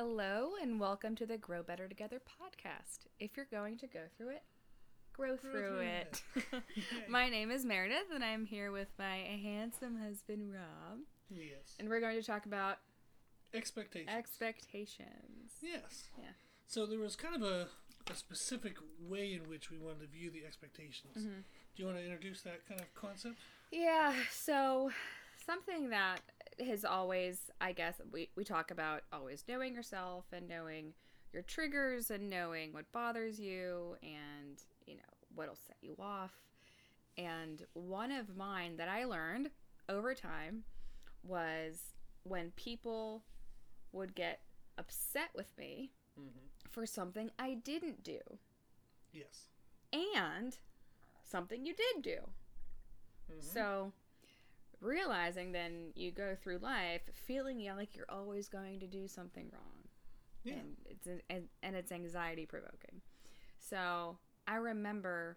Hello, and welcome to the Grow Better Together podcast. If you're going to go through it, grow through, it. My name is Meredith, and I'm here with my handsome husband, Rob. Yes. And we're going to talk about Expectations. expectations. yes. Yeah. So there was kind of a, a specific way in which we wanted to view the expectations. Mm-hmm. Do you want to introduce that kind of concept? Yeah, so something that has always, I guess, we, we talk about always knowing yourself and knowing your triggers and knowing what bothers you and, you know, what'll set you off. And one of mine that I learned over time was when people would get upset with me Mm-hmm. for something I didn't do Yes. and something you did do. Mhm. So, realizing then you go through life feeling like you're always going to do something wrong. Yeah. And it's and, and it's anxiety provoking. So, I remember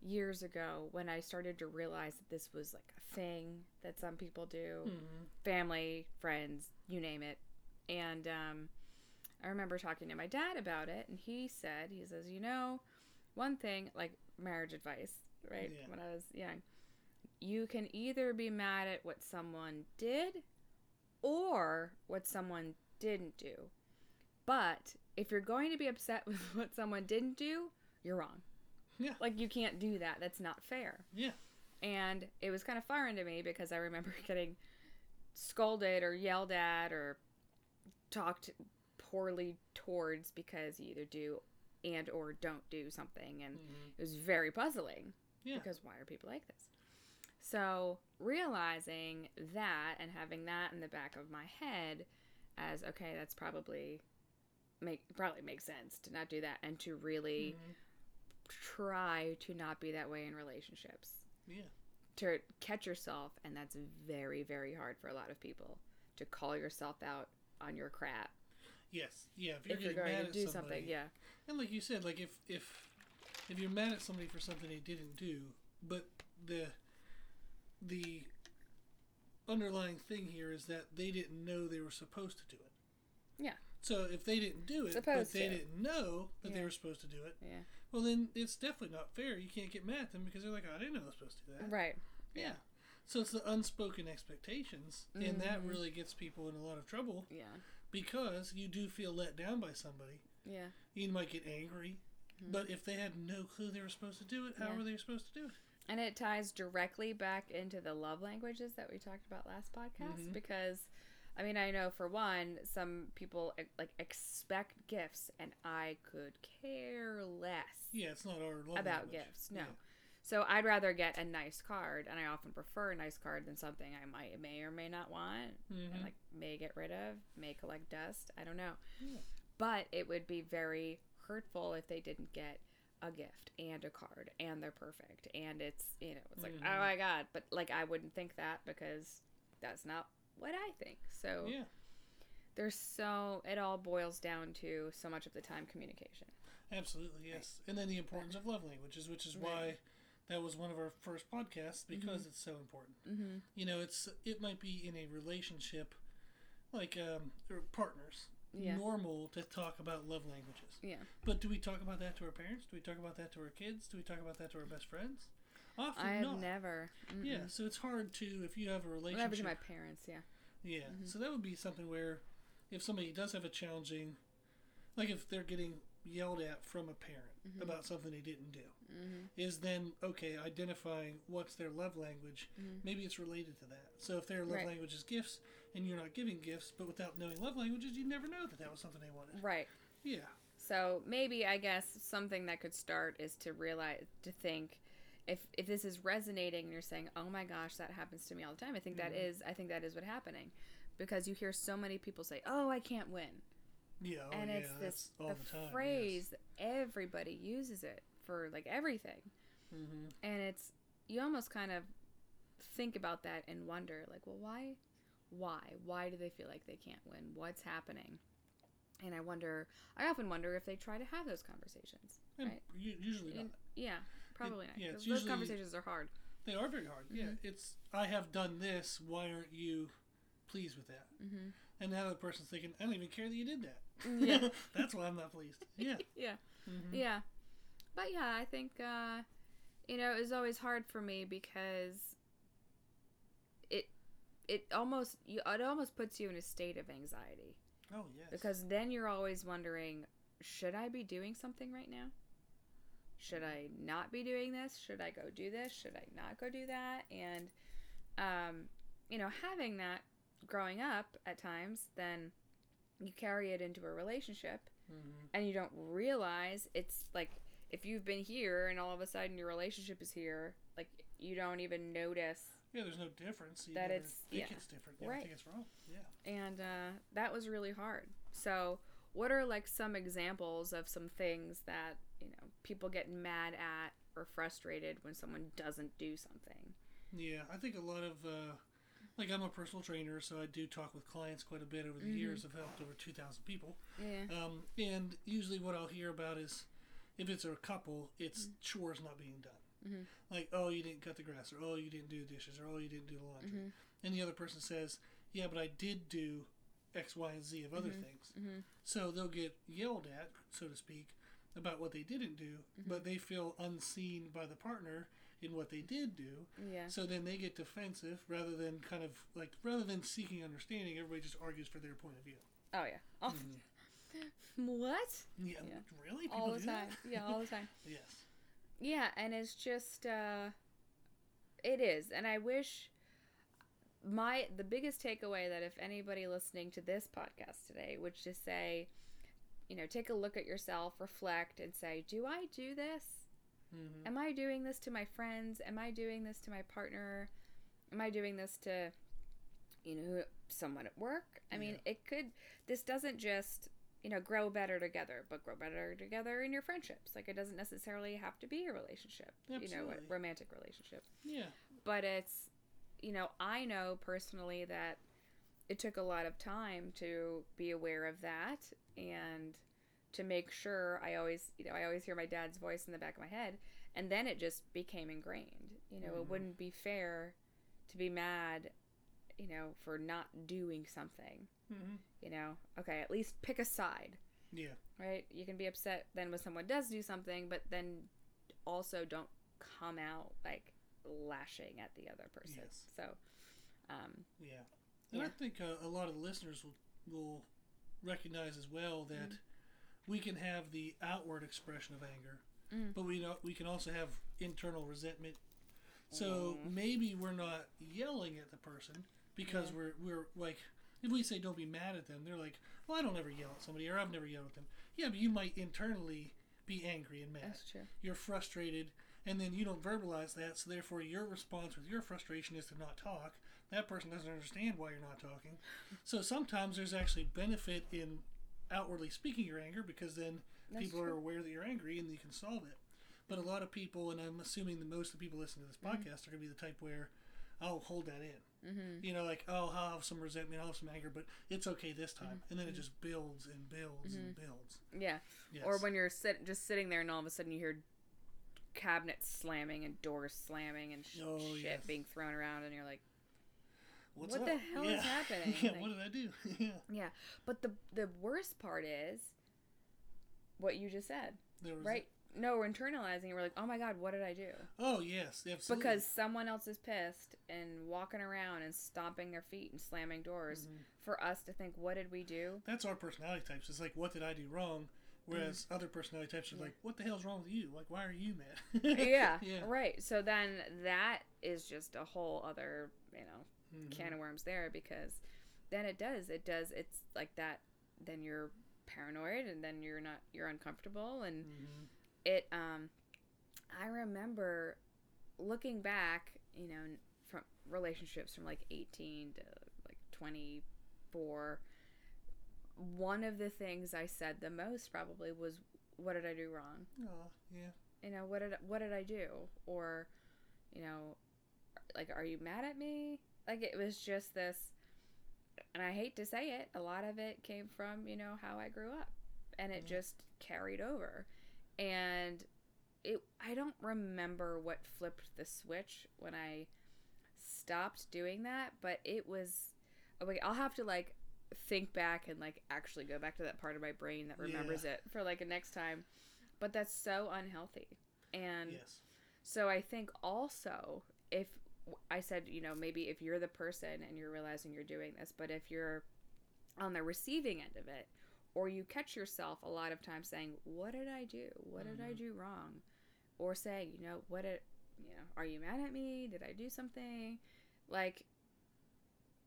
years ago when I started to realize that this was like a thing that some people do, Mhm. family, friends, you name it. And um, I remember talking to my dad about it, and he said, he says, you know, one thing, like marriage advice, right? Yeah. When I was young, you can either be mad at what someone did or what someone didn't do. But if you're going to be upset with what someone didn't do, you're wrong. Yeah. Like, you can't do that. That's not fair. Yeah. And it was kind of foreign to me because I remember getting scolded or yelled at or talked poorly towards because you either do and or don't do something and Mhm. it was very puzzling Yeah. because why are people like this so realizing that and having that in the back of my head as okay that's probably make probably makes sense to not do that and to really Mhm. try to not be that way in relationships Yeah. to catch yourself and that's very very hard for a lot of people to call yourself out on your crap Yes. Yeah. If you're, if you're going mad to do somebody, something yeah And like you said, like if if if you're mad at somebody for something they didn't do, but the the underlying thing here is that they didn't know they were supposed to do it. Yeah. So if they didn't do it, but they to. didn't know that they were supposed to do it, yeah well then it's definitely not fair. You can't get mad at them because they're like, "Oh, I didn't know I was supposed to do that. right Yeah. So it's the unspoken expectations, and that Mhm. really gets people in a lot of trouble yeah because you do feel let down by somebody. yeah You might get angry, Mhm. but if they had no clue they were supposed to do it, how Yeah. were they supposed to do it? And it ties directly back into the love languages that we talked about last podcast Mhm. because I mean, I know for one, some people eh, like expect gifts and I could care less Yeah, it's not our love about language. gifts. No. Yeah. So I'd rather get a nice card and I often prefer a nice card than something I might may or may not want Mhm. and like may get rid of, may collect dust, I don't know. Yeah. But it would be very hurtful if they didn't get a gift and a card and they're perfect and it's you know it's like Mhm. oh my god but like i wouldn't think that because that's not what i think so yeah, there's so it all boils down to so much of the time communication absolutely, yes. And then the importance of love languages, which is why Right. that was one of our first podcasts because it's so important. mm-hmm. You know, it's it might be in a relationship, like um, or partners, Yeah. normal to talk about love languages. yeah But do we talk about that to our parents? Do we talk about that to our kids? Do we talk about that to our best friends? Often i have not. never mm-mm. Yeah, so it's hard to if you have a relationship. never to my parents yeah Yeah. Mhm. So that would be something where if somebody does have a challenging, like if they're getting yelled at from a parent Mhm. about something they didn't do, mm-hmm. is then, okay, identifying what's their love language. Mhm. Maybe it's related to that. So if their love Right. language is gifts and you're not giving gifts, but without knowing love languages, you never know that that was something they wanted. right Yeah. So maybe I guess something that could start is to realize to think if if this is resonating and you're saying, "Oh my gosh, that happens to me all the time." I think that Mhm. is I think that is what happening because you hear so many people say, "Oh, I can't win." Yeah. Oh, and it's that's this all the, the, time. phrase everybody uses it for like everything. Mm-hmm. And it's you almost kind of think about that and wonder like, "Well, why why? Why do they feel like they can't win? What's happening?" And I wonder, I often wonder if they try to have those conversations. And Right. usually not. Yeah, probably not. yeah, those usually- conversations are hard. They are very hard. Yeah, Mhm. it's I have done this. Why aren't you pleased with that. Mm-hmm. And now the other person's thinking, I don't even care that you did that. Yeah. That's why I'm not pleased. Yeah. yeah. Mhm. Yeah. But yeah, I think uh you know, it was always hard for me because it it almost you it almost puts you in a state of anxiety Oh, yes. because then you're always wondering, should I be doing something right now? Should I not be doing this? Should I go do this? Should I not go do that? And um you know, having that growing up at times, then you carry it into a relationship Mhm. and you don't realize it's like if you've been here and all of a sudden your relationship is here, like you don't even notice. Yeah, there's no difference. You That it's- think yeah. it's different. You Right. think it's wrong. Yeah. And uh, that was really hard. So, what are like some examples of some things that you know people get mad at or frustrated when someone doesn't do something? Yeah, I think a lot of, uh, like, I'm a personal trainer, so I do talk with clients quite a bit over the Mhm. years. I've helped over 2,000 people. Yeah. Um, and usually what I'll hear about is if it's a couple, it's Mm-hmm. chores not being done. Mhm. Like, oh, you didn't cut the grass, or oh, you didn't do the dishes, or oh, you didn't do the laundry. Mhm. And the other person says, yeah, but I did do X, Y, and Z of other Mhm. things. Mhm. So they'll get yelled at, so to speak, about what they didn't do, Mm-hmm. but they feel unseen by the partner in what they did do. Yeah. So then they get defensive rather than kind of like rather than seeking understanding, everybody just argues for their point of view. Oh yeah. Oh, Mhm. What? Yeah, Yeah. really? People All the do time. that? Yeah, all the time. yes. Yeah, and it's just uh it is. And I wish my the biggest takeaway that if anybody listening to this podcast today would just say, you know, take a look at yourself, reflect and say, "Do I do this? hmm Am I doing this to my friends? Am I doing this to my partner? Am I doing this to you know, someone at work? I mean, it could this doesn't just you know, grow better together, but grow better together in your friendships. Like it doesn't necessarily have to be a relationship, you know, a romantic relationship. Yeah. But it's, you know, I know personally that it took a lot of time to be aware of that and to make sure I always, you know, I always hear my dad's voice in the back of my head, and then it just became ingrained. You know, it Mhm. wouldn't be fair to be mad, you know, for not doing something. Hmm You know, okay, at least pick a side Yeah. right? You can be upset then when someone does do something, but then also don't come out like lashing at the other person. Yes. So, um, Yeah. And I think uh, a lot of the listeners will, will recognize as well that Mm. we can have the outward expression of anger, Mm. but we know, we can also have internal resentment. So Mm. maybe we're not yelling at the person because Yeah. we're we're like if we say don't be mad at them, they're like, well, I don't ever yell at somebody or I've never yelled at them. Yeah, but you might internally be angry and mad. that's true. You're frustrated, and then you don't verbalize that, so therefore your response with your frustration is to not talk. That person doesn't understand why you're not talking. So sometimes there's actually benefit in outwardly speaking your anger because then That's people are aware that you're angry and you can solve it. But a lot of people, and I'm assuming that most of the people listening to this Mm-hmm. podcast are going to be the type where I'll hold that in. Mm-hmm. You know, like, oh, I'll have some resentment, I'll have some anger, but it's okay this time. Mm-hmm. And then it just builds and builds and builds. Yeah. Yes. Or when you're sit just sitting there and all of a sudden you hear cabinets slamming and doors slamming and sh- Oh, shit yes. being thrown around, and you're like, What's what up? the hell is happening? yeah, Like- what did I do? yeah. yeah. But the the worst part is what you just said, There was right? No, we're internalizing it. We're like, oh my god, what did I do? Oh yes, absolutely. because someone else is pissed and walking around and stomping their feet and slamming doors Mm-hmm. for us to think what did we do that's our personality types. It's like, what did I do wrong? Whereas other personality types are like, what the hell's wrong with you? Like, why are you mad? yeah, yeah. right so then that is just a whole other you know Mhm. can of worms there because then it does it does it's like that then you're paranoid and then you're not you're uncomfortable and Mhm. It um i remember looking back you know from relationships from like 18 to like 24 one of the things i said the most probably was what did i do wrong Aw, yeah. you know what did what did i do or you know like are you mad at me like it was just this and i hate to say it a lot of it came from you know how i grew up and it Yeah. just carried over and it i don't remember what flipped the switch when i stopped doing that but it was oh, wait, I'll have to like think back and like actually go back to that part of my brain that remembers it for like a next time. But that's so unhealthy. And Yes. so I think also if I said, you know, maybe if you're the person and you're realizing you're doing this, but if you're on the receiving end of it, or you catch yourself a lot of times saying, "What did I do? What did I do wrong?" or saying, you know, "What did, you know, are you mad at me? Did I do something?" Like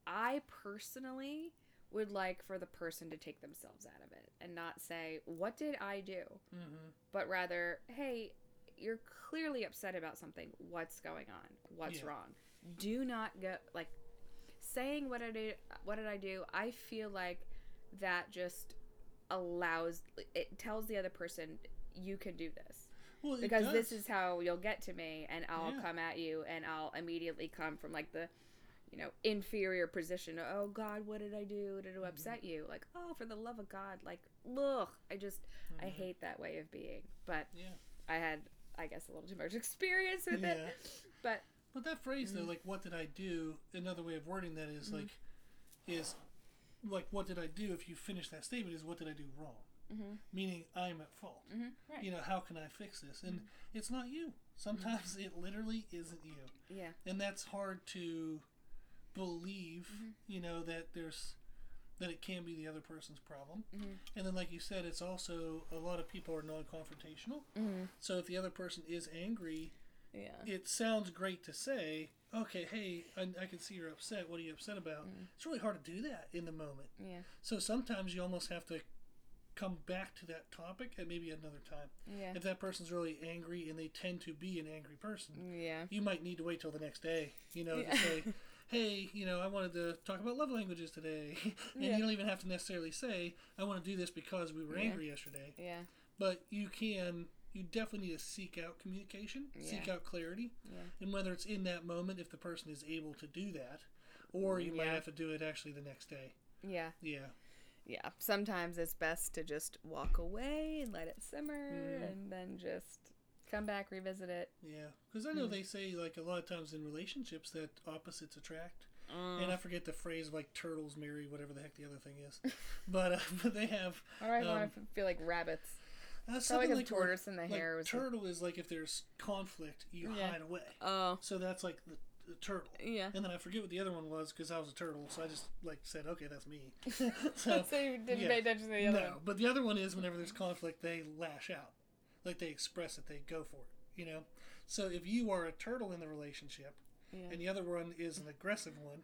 I personally would like for the person to take themselves out of it and not say, "What did I do?" Mm-hmm. but rather, hey, you're clearly upset about something. What's going on? What's Yeah. wrong? Do not go like saying what I did. What did I do? I feel like that just allows it tells the other person you can do this Well, because this is how you'll get to me and I'll Yeah. come at you and I'll immediately come from like the you know inferior position oh god what did i do did it Mm-hmm. upset you like oh for the love of god like look i just i Mhm. hate that way of being but Yeah. I had, I guess, a little too much experience with Yeah. it. But But that phrase Mm-hmm. though, like what did I do? Another way of wording that is like is like what did I do if you finish that statement is what did I do wrong? Mhm. Meaning I'm at fault. Mhm, right. Mm-hmm. You know, how can I fix this? And it's not you. Sometimes it literally isn't you. yeah, And that's hard to believe, Mm-hmm. you know, that there's that it can be the other person's problem. Mhm. And then like you said, it's also a lot of people are non-confrontational. So if the other person is angry, yeah, it sounds great to say, okay, hey, I, I can see you're upset. What are you upset about? Mm. It's really hard to do that in the moment. yeah, So sometimes you almost have to come back to that topic at maybe another time. yeah, If that person's really angry and they tend to be an angry person, yeah, you might need to wait till the next day, you know, Yeah. to say, hey, you know, I wanted to talk about love languages today. and Yeah. you don't even have to necessarily say, I want to do this because we were Yeah. angry yesterday. yeah, But you can, you definitely need to seek out communication, seek out clarity. yeah, And whether it's in that moment, if the person is able to do that, or you might have to do it actually the next day. yeah, Yeah. yeah. Sometimes it's best to just walk away and let it simmer, Mhm. and then just come back, revisit it. Yeah. Because I know they say, like, a lot of times in relationships that opposites attract. And I forget the phrase, like, turtles marry, whatever the heck the other thing is. but, uh, but they have. All right, I um, f- feel like rabbits. Uh, Probably something like tortoise in the like, hare was. turtle is like if there's conflict, you Yeah. hide away. oh, So that's like the, the turtle. yeah. And then I forget what the other one was because I was a turtle, so I just like said, okay, that's me. So, so you didn't yeah. pay attention to the other no, one. but the other one is whenever there's conflict, they lash out, like they express it, they go for it. You know. So if you are a turtle in the relationship, Yeah. and the other one is an aggressive one,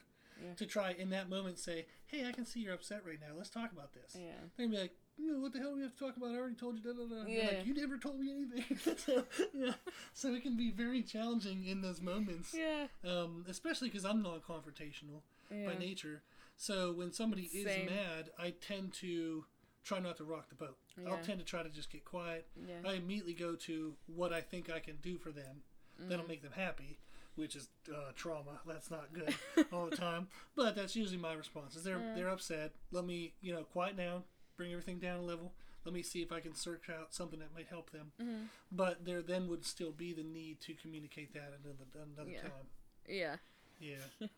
to try in that moment say, hey, I can see you're upset right now. Let's talk about this. Yeah. They're gonna be like, "Mm, what the hell do we have to talk about? I already told you. Da, da, da. Yeah. like, you never told me anything. so, yeah. So it can be very challenging in those moments, Yeah. um, especially because I'm non-confrontational Yeah. by nature. So when somebody is mad, I tend to try not to rock the boat. I'll tend to try to just get quiet. Yeah. I immediately go to what I think I can do for them Mm-hmm. that'll make them happy, which is uh, trauma. That's not good all the time, but that's usually my response. Is they're they're upset. Let me you know quiet down, bring everything down a level. Let me see if I can search out something that might help them. Mm-hmm. But there then would still be the need to communicate that another another Yeah. time. Yeah. Yeah.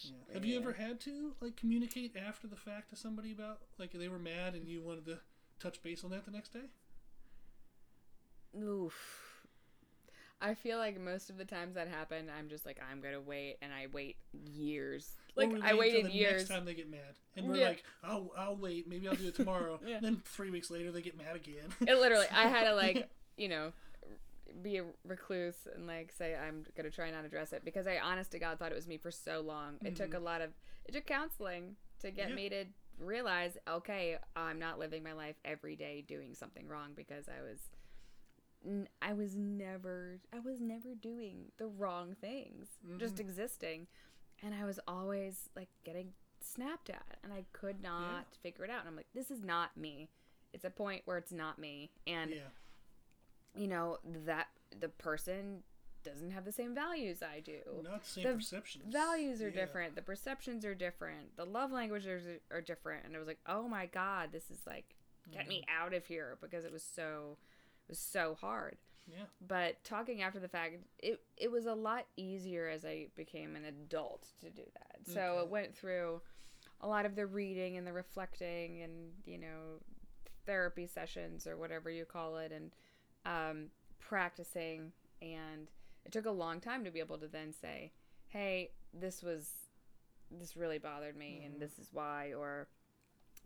Yeah. Have you ever had to like communicate after the fact to somebody about like they were mad and you wanted to touch base on that the next day? Oof. I feel like most of the times that happen, I'm just like, I'm gonna wait, and I wait years. Like I wait waited the years. Next time they get mad, and we're Yeah. like, "I'll, I'll wait. Maybe I'll do it tomorrow." Yeah. Then three weeks later, they get mad again. It literally, I had to like, you know, be a recluse and like say I'm gonna try not to address it because I, honest to God, thought it was me for so long. It took a lot of, it took counseling to get Mm-hmm. Yeah. me to realize, okay, I'm not living my life every day doing something wrong because I was. n- I was never I was never doing the wrong things, just existing. And I was always like getting snapped at and I could not figure it out. And I'm like, this is not me. It's a point where it's not me. And yeah, you know, that the person doesn't have the same values I do. not the same the perceptions. Values are Yeah. different. The perceptions are different. The love languages are, are different. And I was like, oh my God, this is like, get me Mm-hmm. out of here because it was so, it was so hard. Yeah, But talking after the fact, it it was a lot easier as I became an adult to do that. So Okay. it went through a lot of the reading and the reflecting and you know therapy sessions or whatever you call it and um, practicing and it took a long time to be able to then say hey this was this really bothered me and this is why or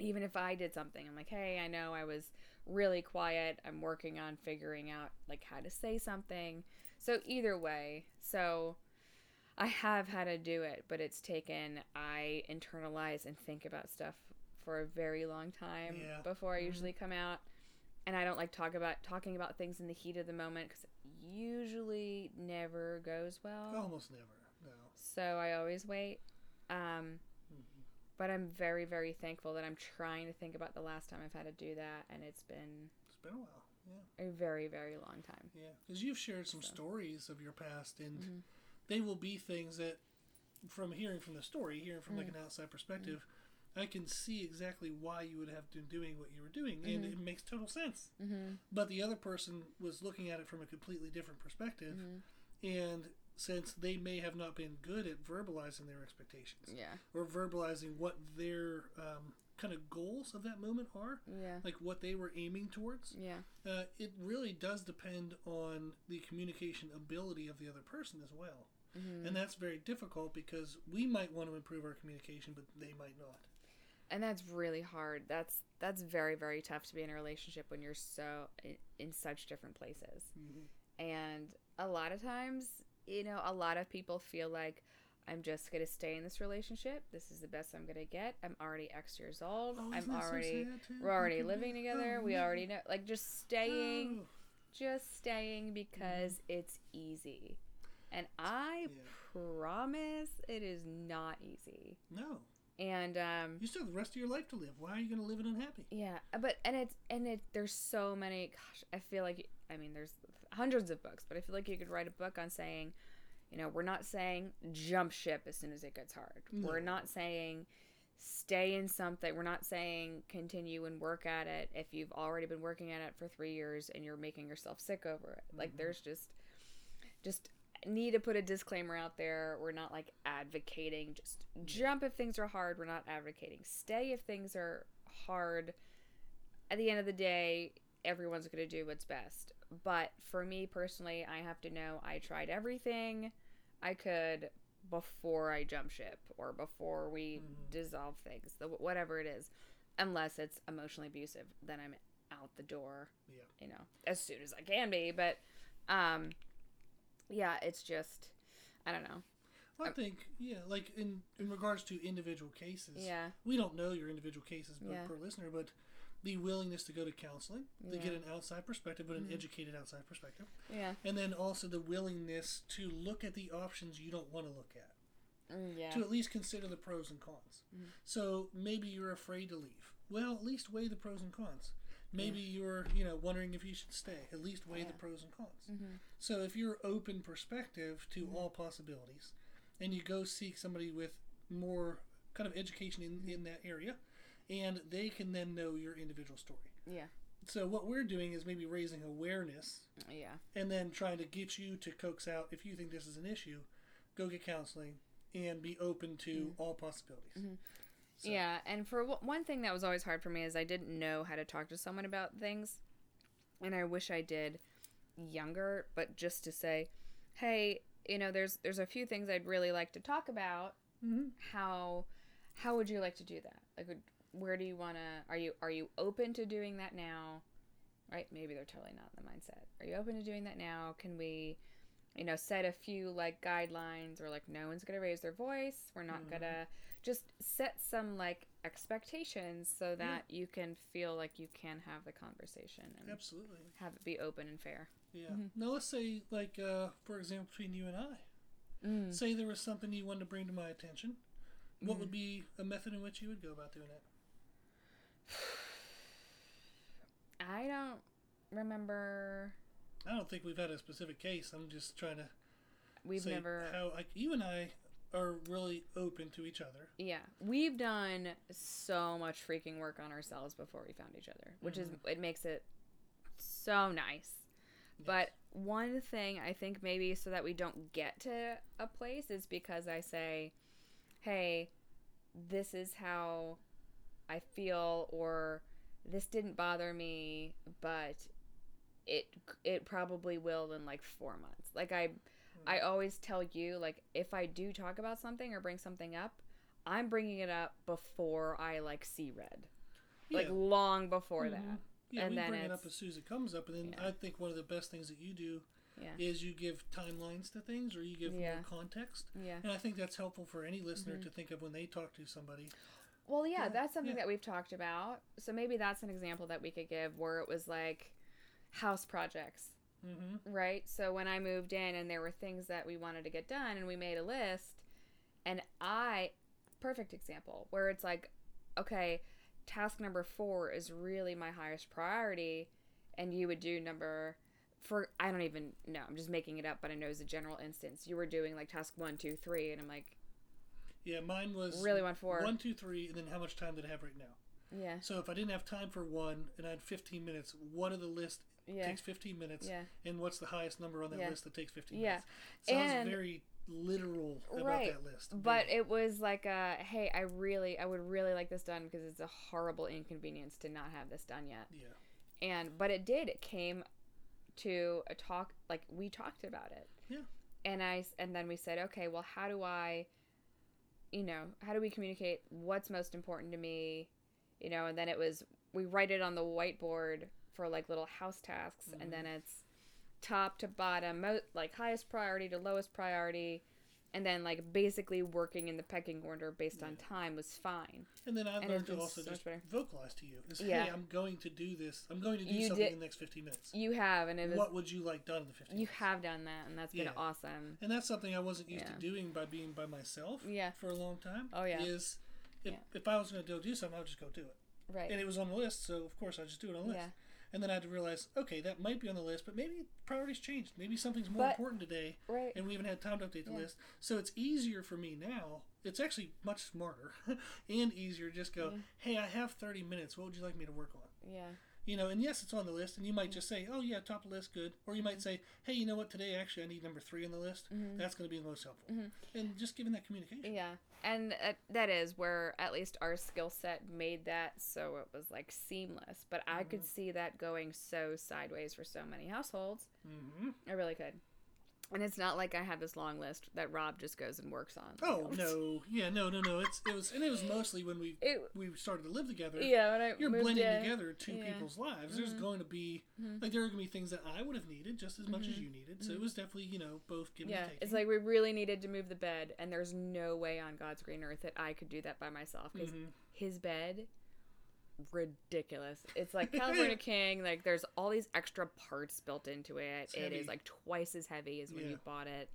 even if i did something i'm like hey i know i was really quiet i'm working on figuring out like how to say something so either way so i have had to do it but it's taken i internalize and think about stuff for a very long time Yeah. before i Mhm. usually come out and i don't like talk about talking about things in the heat of the moment because usually never goes well Almost never. No. so I always wait. Um. But I'm very, very thankful that I'm trying to think about the last time I've had to do that, and it's been It's been a while. Yeah. a very, very long time. Yeah. Because you've shared some So. stories of your past, and Mhm. they will be things that, from hearing from the story, hearing from like Mm. an outside perspective, I can see exactly why you would have been doing what you were doing, and it makes total sense. Mm-hmm. But the other person was looking at it from a completely different perspective, Mm-hmm. and since they may have not been good at verbalizing their expectations Yeah. or verbalizing what their um, kind of goals of that moment are, Yeah. like what they were aiming towards, Yeah. uh, it really does depend on the communication ability of the other person as well. Mm-hmm. And that's very difficult because we might want to improve our communication, but they might not. and that's really hard. That's that's very, very tough to be in a relationship when you're so in, in such different places. And a lot of times, you know, a lot of people feel like I'm just going to stay in this relationship. This is the best I'm going to get. I'm already X years old. Oh, I'm isn't so already we're already living together. oh, we no. already know like just staying, Oh, just staying because Mm-hmm. it's easy. And I Yeah. promise it is not easy. no. And um You still have the rest of your life to live. Why are you going to live it unhappy? yeah, but and it's and it there's so many gosh, I feel like I mean there's hundreds of books, but I feel like you could write a book on saying, you know, we're not saying jump ship as soon as it gets hard. We're not saying stay in something. We're not saying continue and work at it if you've already been working at it for 3 years and you're making yourself sick over it. Like Mhm. there's just just need to put a disclaimer out there. We're not like advocating just jump if things are hard. We're not advocating stay if things are hard. At the end of the day, everyone's going to do what's best. But for me personally, I have to know I tried everything I could before I jump ship or before we Mhm. dissolve things, whatever it is. Unless it's emotionally abusive, then I'm out the door Yeah. you know, as soon as I can be. But, um, yeah, it's just, I don't know. Well, I think, yeah, like in, in regards to individual cases, Yeah, we don't know your individual cases per, Yeah. per listener, but the willingness to go to counseling, to get an outside perspective, but an Mhm. educated outside perspective, yeah, and then also the willingness to look at the options you don't want to look at. Mm, yeah, to at least consider the pros and cons. Mhm. So maybe you're afraid to leave. Well, at least weigh the pros and cons. Maybe you're, you know, wondering if you should stay. At least weigh the pros and cons. hmm So if you're open perspective to Mhm. all possibilities, and you go seek somebody with more kind of education in, Mm-hmm. in that area, and they can then know your individual story. yeah, So what we're doing is maybe raising awareness yeah, and then trying to get you to coax out if you think this is an issue, go get counseling and be open to all possibilities. So- yeah. And for w- one thing that was always hard for me is I didn't know how to talk to someone about things, and I wish I did younger. But just to say, hey, you know, there's there's a few things I'd really like to talk about. Mhm. how how would you like to do that like would- where do you want to are you are you open to doing that now right maybe they're totally not in the mindset are you open to doing that now can we you know set a few like guidelines or like no one's gonna raise their voice we're not Mhm. gonna just set some like expectations so that you can feel like you can have the conversation and Absolutely. have it be open and fair Yeah. Mhm. Now let's say, like, uh, for example, between you and I, mm. say there was something you wanted to bring to my attention. What would be a method in which you would go about doing it? i don't remember I don't think we've had a specific case. I'm just trying to we've say never how like you and I are really open to each other. Yeah, we've done so much freaking work on ourselves before we found each other, which is mm-hmm. it makes it so nice. But one thing I think maybe so that we don't get to a place is because I say, "Hey, this is how I feel or this didn't bother me, but it it probably will in like 4 months. Like I I always tell you like if I do talk about something or bring something up, I'm bringing it up before I like see red. Like Yeah. long before Mhm. that. Yeah, and we then bring it it's- up as soon as it comes up, and then Yeah. I think one of the best things that you do Yeah. is you give timelines to things, or you give Yeah. more context, Yeah. and I think that's helpful for any listener Mhm. to think of when they talk to somebody. Well, yeah, Yeah, that's something yeah. that we've talked about. So maybe that's an example that we could give where it was like house projects, Mm-hmm. right? So when I moved in and there were things that we wanted to get done and we made a list, and I, perfect example, where it's like, okay, task number four is really my highest priority, and you would do number. For I don't even know. I'm just making it up, but I know as a general instance, you were doing like task one, two, three, and I'm like, Yeah, mine was really want four. one, two, three, and then how much time did I have right now? Yeah, So if I didn't have time for one and I had 15 minutes, what of the list yeah, takes 15 minutes, yeah. and what's the highest number on that Yeah. list that takes 15 Yeah. minutes? Sounds And- very literal about Right. that list. But it was like a hey, I really, I would really like this done because it's a horrible inconvenience to not have this done yet. yeah, And but it did. It came to a talk. Like we talked about it. Yeah. And i and then we said, okay, well, how do I, you know, how do we communicate what's most important to me, you know? And then it was we write it on the whiteboard for like little house tasks, and then mm. it's top to bottom, mo- like highest priority to lowest priority, and then like basically working in the pecking order based on time was fine. and then I've and learned to also so just better. vocalize to you is, Yeah. hey, I'm going to do this. I'm going to do You something did- in the next 15 minutes. You have, and it was What would you like done in the 15 you minutes? have done that, and that's been Yeah. awesome. And that's something I wasn't used Yeah. to doing by being by myself Yeah. for a long time. Oh, yeah. Is if, Yeah. if I was going to go do something, I would just go do it. Right. And it was on the list, so of course I just do it on the list. Yeah. And then I had to realize, okay, that might be on the list, but maybe priorities changed. Maybe something's more But- important today, Right. and we haven't had time to update the Yeah. list. So it's easier for me now. It's actually much smarter and easier. to Just go, Yeah. hey, I have 30 minutes. What would you like me to work on? Yeah. You know, and yes, it's on the list, and you might just say, "Oh yeah, top of the list, good," or you Mm-hmm. might say, "Hey, you know what? Today, actually, I need number three on the list. That's going to be the most helpful." And just giving that communication. Yeah. And uh, that is where at least our skill set made that so it was like seamless. But I could see that going so sideways for so many households. hmm I really could. And it's not like I have this long list that Rob just goes and works on. Oh no, yeah, no, no, no. It's it was, and it was mostly when we It, we started to live together. yeah, when I You're blending in, together two yeah. people's lives. There's Mhm. going to be Mhm. like there are going to be things that I would have needed just as much as Mhm. you needed. So it was definitely you know both giving Yeah, and taking. it's like we really needed to move the bed, and there's no way on God's green earth that I could do that by myself because Mhm. his bed ridiculous it's like california king like there's all these extra parts built into it It's it is heavy. like twice as heavy as when Yeah. you bought it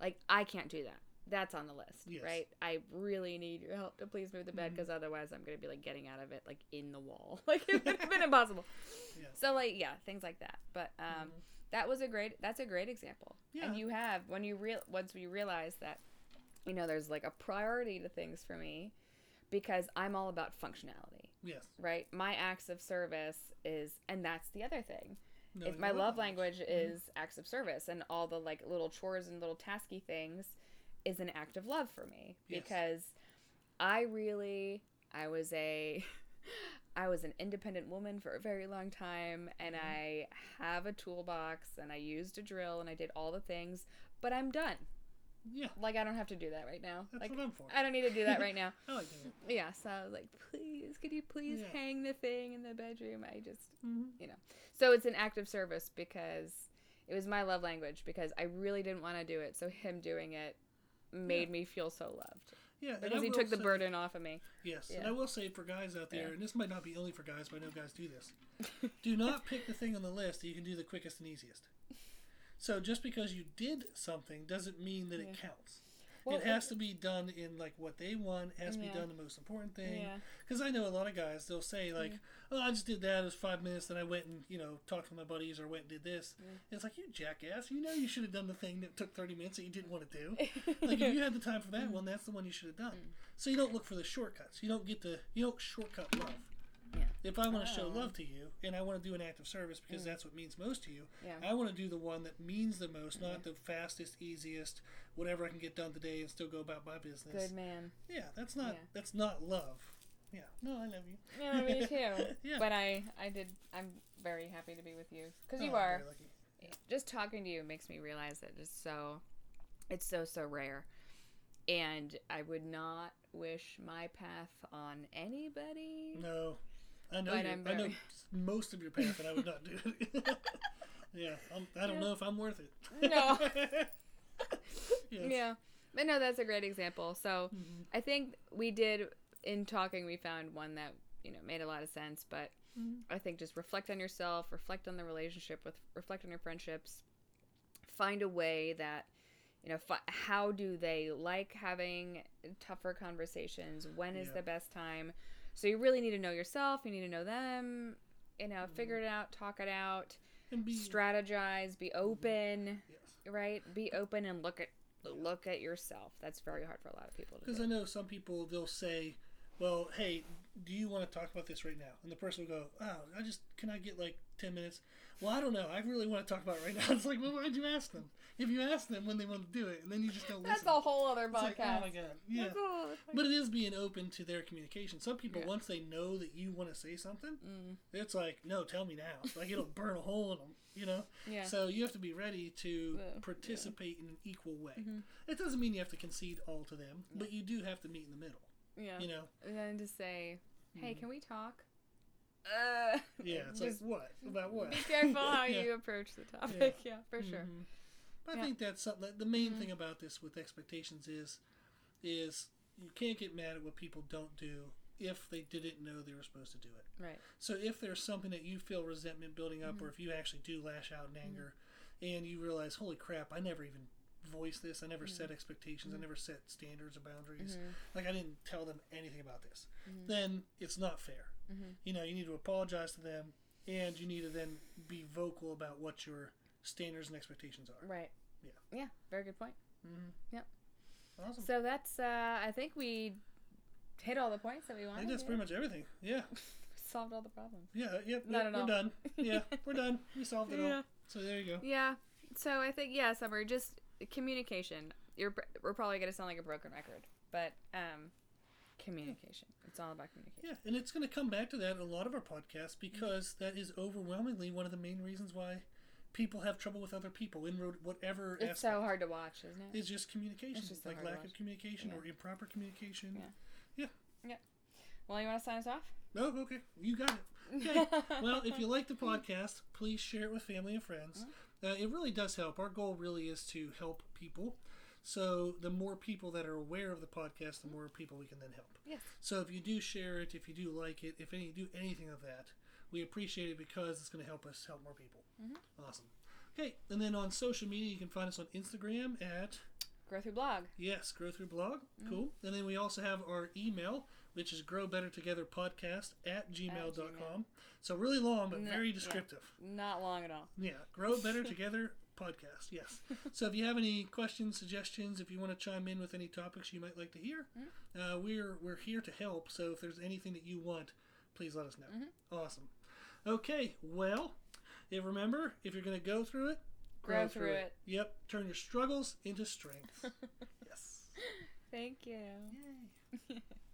like i can't do that that's on the list Yes. right i really need your help to please move the bed because otherwise i'm gonna be like getting out of it like in the wall like it would have been impossible Yeah. so like yeah things like that but um Mhm. that was a great that's a great example Yeah. and you have when you real once we realize that you know there's like a priority to things for me because i'm all about functionality yes. right my acts of service is and that's the other thing No, if my love language Mhm. is acts of service and all the like little chores and little tasky things is an act of love for me Yes. because i really i was a i was an independent woman for a very long time and Mhm. i have a toolbox and i used a drill and i did all the things but i'm done Yeah, like i don't have to do that right now that's like what I'm for. i don't need to do that right now I like doing it. yeah so i was like please could you please Yeah. hang the thing in the bedroom i just Mhm. You know. So it's an act of service because it was my love language because I really didn't want to do it. So him doing it made Yeah. me feel so loved Yeah, because he took the say- burden off of me. Yes, and I will say for guys out there, Yeah. and this might not be only for guys, but I know guys do this. do not pick the thing on the list that you can do the quickest and easiest. So just because you did something doesn't mean that it counts. Well, it has to be done in like what they want. It has to Yeah. be done the most important thing. Yeah, Because I know a lot of guys, they'll say like, Yeah. "Oh, I just did that. It was five minutes. Then I went and you know talked to my buddies or went and did this." Yeah. It's like you jackass. You know you should have done the thing that took thirty minutes that you didn't want to do. like if you had the time for that one, that's the one you should have done. Mm. So you don't look for the shortcuts. You don't get the you don't shortcut love. Yeah. If I want to show Oh. love to you and I want to do an act of service because Mm. that's what means most to you, Yeah. I want to do the one that means the most, Yeah. not the fastest, easiest, whatever I can get done today and still go about my business. Good man. Yeah, that's not Yeah. that's not love. Yeah, no, I love you. Yeah, me too. Yeah. But I, I did. I'm very happy to be with you because you Oh, are. Just talking to you makes me realize that it's so, it's so so rare, and I would not wish my path on anybody. No, I know. You I'm I know most of your path, and I would not do it. yeah, I'm, I don't Yeah. know if I'm worth it. No. Yes. Yeah, but no, that's a great example. So Mhm. I think we did in talking. We found one that you know made a lot of sense, but Mhm. I think just reflect on yourself, reflect on the relationship with, reflect on your friendships, find a way that you know fi- how do they like having tougher conversations when is Yeah. the best time so you really need to know yourself you need to know them you know mm-hmm. figure it out talk it out And be strategize be open yes. right? Be open and look at look at yourself. That's very hard for a lot of people to Because I know some people they'll say, "Well, hey, do you want to talk about this right now?" And the person will go, "Oh, I just can I get like ten minutes?" Well, I don't know. I really want to talk about it right now. It's like, well, why'd you ask them? If you ask them when they want to do it, and then you just don't that's listen. a whole other It's like, podcast oh my god, yeah. That's a whole other But it is being open to their communication. Some people, Yeah. once they know that you want to say something, Mm, it's like, no, tell me now. Like it'll burn a hole in them, you know. yeah So you have to be ready to Yeah, yeah. participate in an equal way. Mhm. It doesn't mean you have to concede all to them, but you do have to meet in the middle. Yeah You know. and then to say hey Mhm. can we talk uh Yeah. It's just like what about what? be careful how Yeah. you approach the topic yeah, for sure Mhm. But I think that's something. That the main Mhm. thing about this with expectations is, is you can't get mad at what people don't do if they didn't know they were supposed to do it. right So if there's something that you feel resentment building up, Mm-hmm. or if you actually do lash out in anger, and you realize, holy crap, I never even voiced this. I never Mm-hmm. set expectations. I never set standards or boundaries. Mhm. Like I didn't tell them anything about this. Mhm. Then it's not fair. Mhm. You know, you need to apologize to them, and you need to then be vocal about what your standards and expectations are. right Yeah. yeah very good point Mm-hmm. Yep. Awesome. so that's uh i think we hit all the points that we I wanted think that's pretty much everything. Yeah. solved all the problems Yeah. Yep. Not yep, we're all. done. Yeah. We're done. We solved it Yeah. all. So there you go. yeah so i think yeah summer just communication you're we're probably going to sound like a broken record but um communication it's all about communication Yeah, and it's going to come back to that in a lot of our podcasts because that is overwhelmingly one of the main reasons why people have trouble with other people in ro- whatever it's aspect. so hard to watch isn't it It's just communication, It's just so like lack of communication Yeah. or improper communication. Yeah. Yeah. Well you want to sign us off Oh, okay, you got it. Okay. well, if you like the podcast, please share it with family and friends. Uh-huh. Uh, it really does help. Our goal really is to help people. So the more people that are aware of the podcast, the more people we can then help. yes So if you do share it, if you do like it, if any do anything of that, we appreciate it because it's going to help us help more people. Mhm. Awesome. Okay, and then on social media, you can find us on Instagram at grow through blog yes, Grow Through Blog. Cool. And then we also have our email, which is Grow Better Together Podcast at gmail.com. So really long, but No, very yeah. descriptive. not long at all Yeah, Grow Better Together podcast. Yes. So if you have any questions, suggestions, if you want to chime in with any topics you might like to hear, uh, we're we're here to help. So if there's anything that you want, please let us know. Awesome. Okay. Well, yeah, remember if you're going to go through it, Grow through it. Yep. Turn your struggles into strength. yes. thank you Yay.